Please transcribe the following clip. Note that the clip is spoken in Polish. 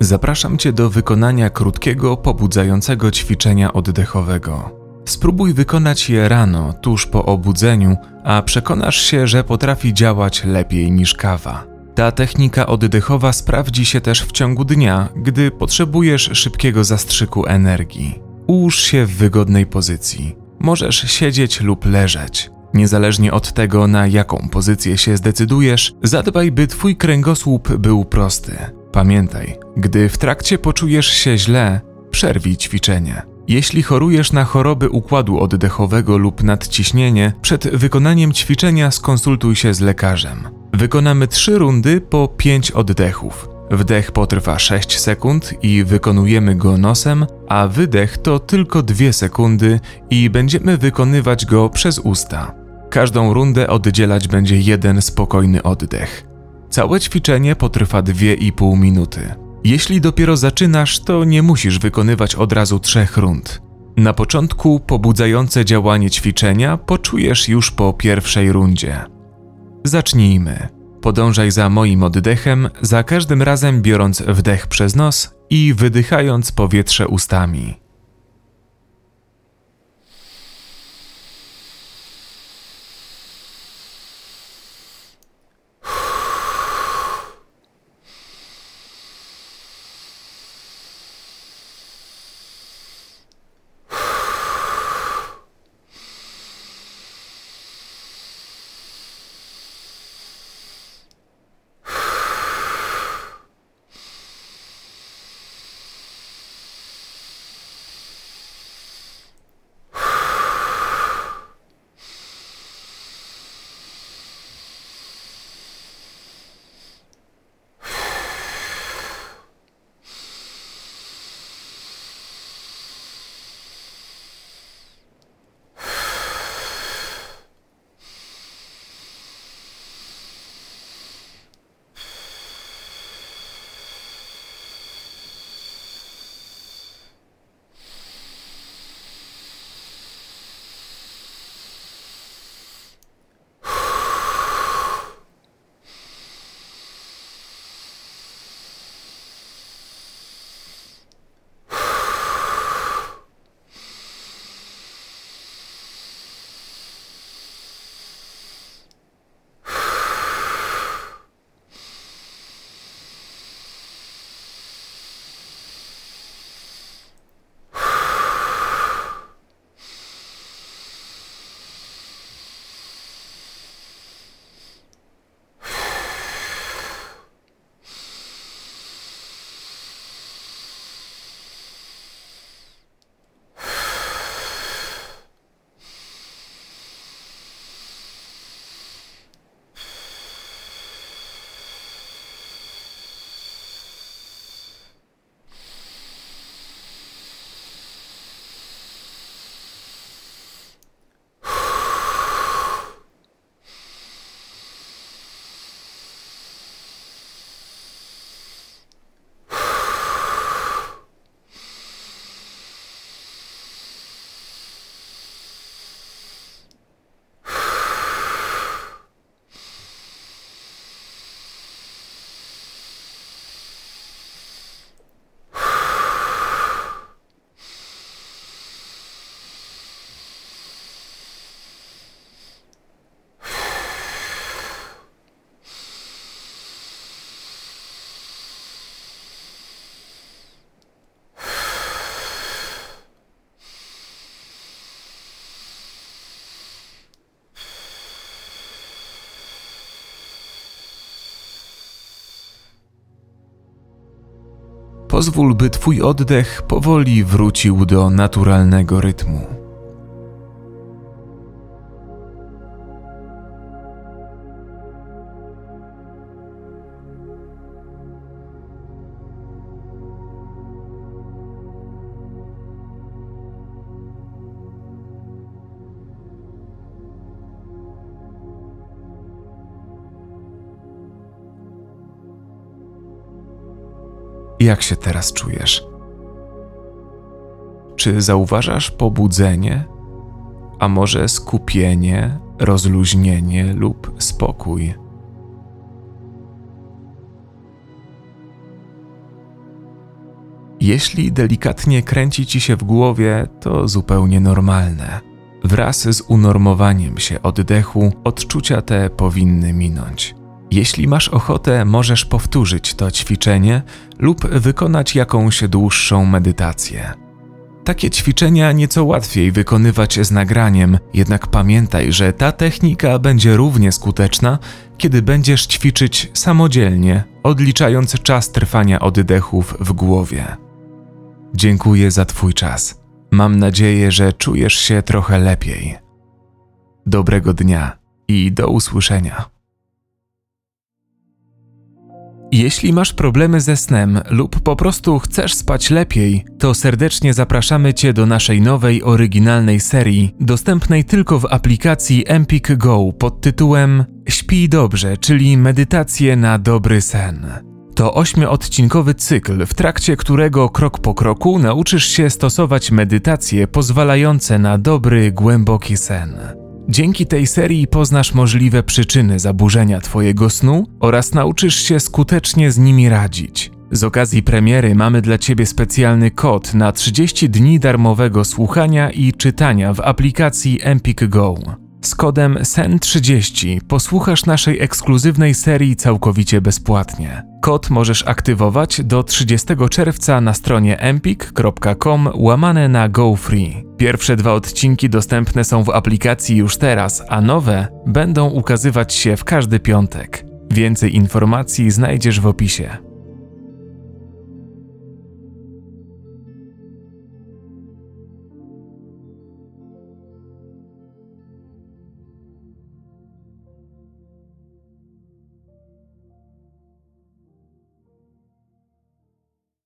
Zapraszam Cię do wykonania krótkiego, pobudzającego ćwiczenia oddechowego. Spróbuj wykonać je rano, tuż po obudzeniu, a przekonasz się, że potrafi działać lepiej niż kawa. Ta technika oddechowa sprawdzi się też w ciągu dnia, gdy potrzebujesz szybkiego zastrzyku energii. Ułóż się w wygodnej pozycji. Możesz siedzieć lub leżeć. Niezależnie od tego, na jaką pozycję się zdecydujesz, zadbaj, by Twój kręgosłup był prosty. Pamiętaj, gdy w trakcie poczujesz się źle, przerwij ćwiczenie. Jeśli chorujesz na choroby układu oddechowego lub nadciśnienie, przed wykonaniem ćwiczenia skonsultuj się z lekarzem. Wykonamy trzy rundy po 5 oddechów. Wdech potrwa 6 sekund i wykonujemy go nosem, a wydech to tylko 2 sekundy i będziemy wykonywać go przez usta. Każdą rundę oddzielać będzie jeden spokojny oddech. Całe ćwiczenie potrwa 2,5 minuty. Jeśli dopiero zaczynasz, to nie musisz wykonywać od razu trzech rund. Na początku pobudzające działanie ćwiczenia poczujesz już po pierwszej rundzie. Zacznijmy. Podążaj za moim oddechem, za każdym razem biorąc wdech przez nos i wydychając powietrze ustami. Pozwól, by Twój oddech powoli wrócił do naturalnego rytmu. Jak się teraz czujesz? Czy zauważasz pobudzenie, a może skupienie, rozluźnienie lub spokój? Jeśli delikatnie kręci ci się w głowie, to zupełnie normalne. Wraz z unormowaniem się oddechu, odczucia te powinny minąć. Jeśli masz ochotę, możesz powtórzyć to ćwiczenie lub wykonać jakąś dłuższą medytację. Takie ćwiczenia nieco łatwiej wykonywać z nagraniem, jednak pamiętaj, że ta technika będzie równie skuteczna, kiedy będziesz ćwiczyć samodzielnie, odliczając czas trwania oddechów w głowie. Dziękuję za Twój czas. Mam nadzieję, że czujesz się trochę lepiej. Dobrego dnia i do usłyszenia. Jeśli masz problemy ze snem lub po prostu chcesz spać lepiej, to serdecznie zapraszamy Cię do naszej nowej, oryginalnej serii, dostępnej tylko w aplikacji Empik Go pod tytułem Śpij dobrze, czyli medytacje na dobry sen. To ośmioodcinkowy cykl, w trakcie którego krok po kroku nauczysz się stosować medytacje pozwalające na dobry, głęboki sen. Dzięki tej serii poznasz możliwe przyczyny zaburzenia Twojego snu oraz nauczysz się skutecznie z nimi radzić. Z okazji premiery mamy dla Ciebie specjalny kod na 30 dni darmowego słuchania i czytania w aplikacji Empik Go. Z kodem SEN30 posłuchasz naszej ekskluzywnej serii całkowicie bezpłatnie. Kod możesz aktywować do 30 czerwca na stronie empik.com łamane na GoFree. Pierwsze dwa odcinki dostępne są w aplikacji już teraz, a nowe będą ukazywać się w każdy piątek. Więcej informacji znajdziesz w opisie.